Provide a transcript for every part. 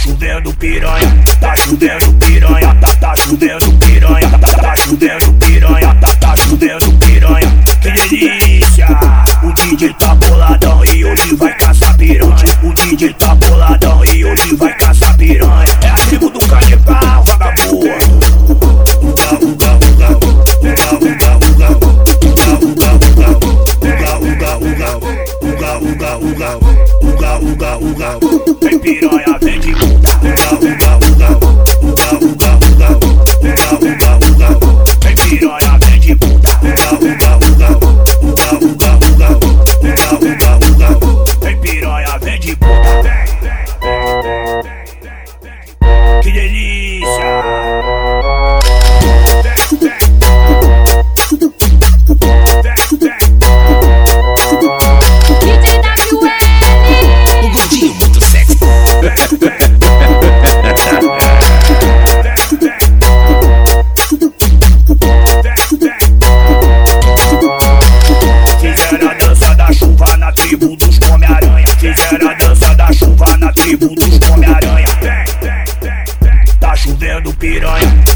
Tá chovendo piranha, tá chovendo piranha, tá, tá chovendo uga. Vem piranha, vem de uga, uga,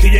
Qui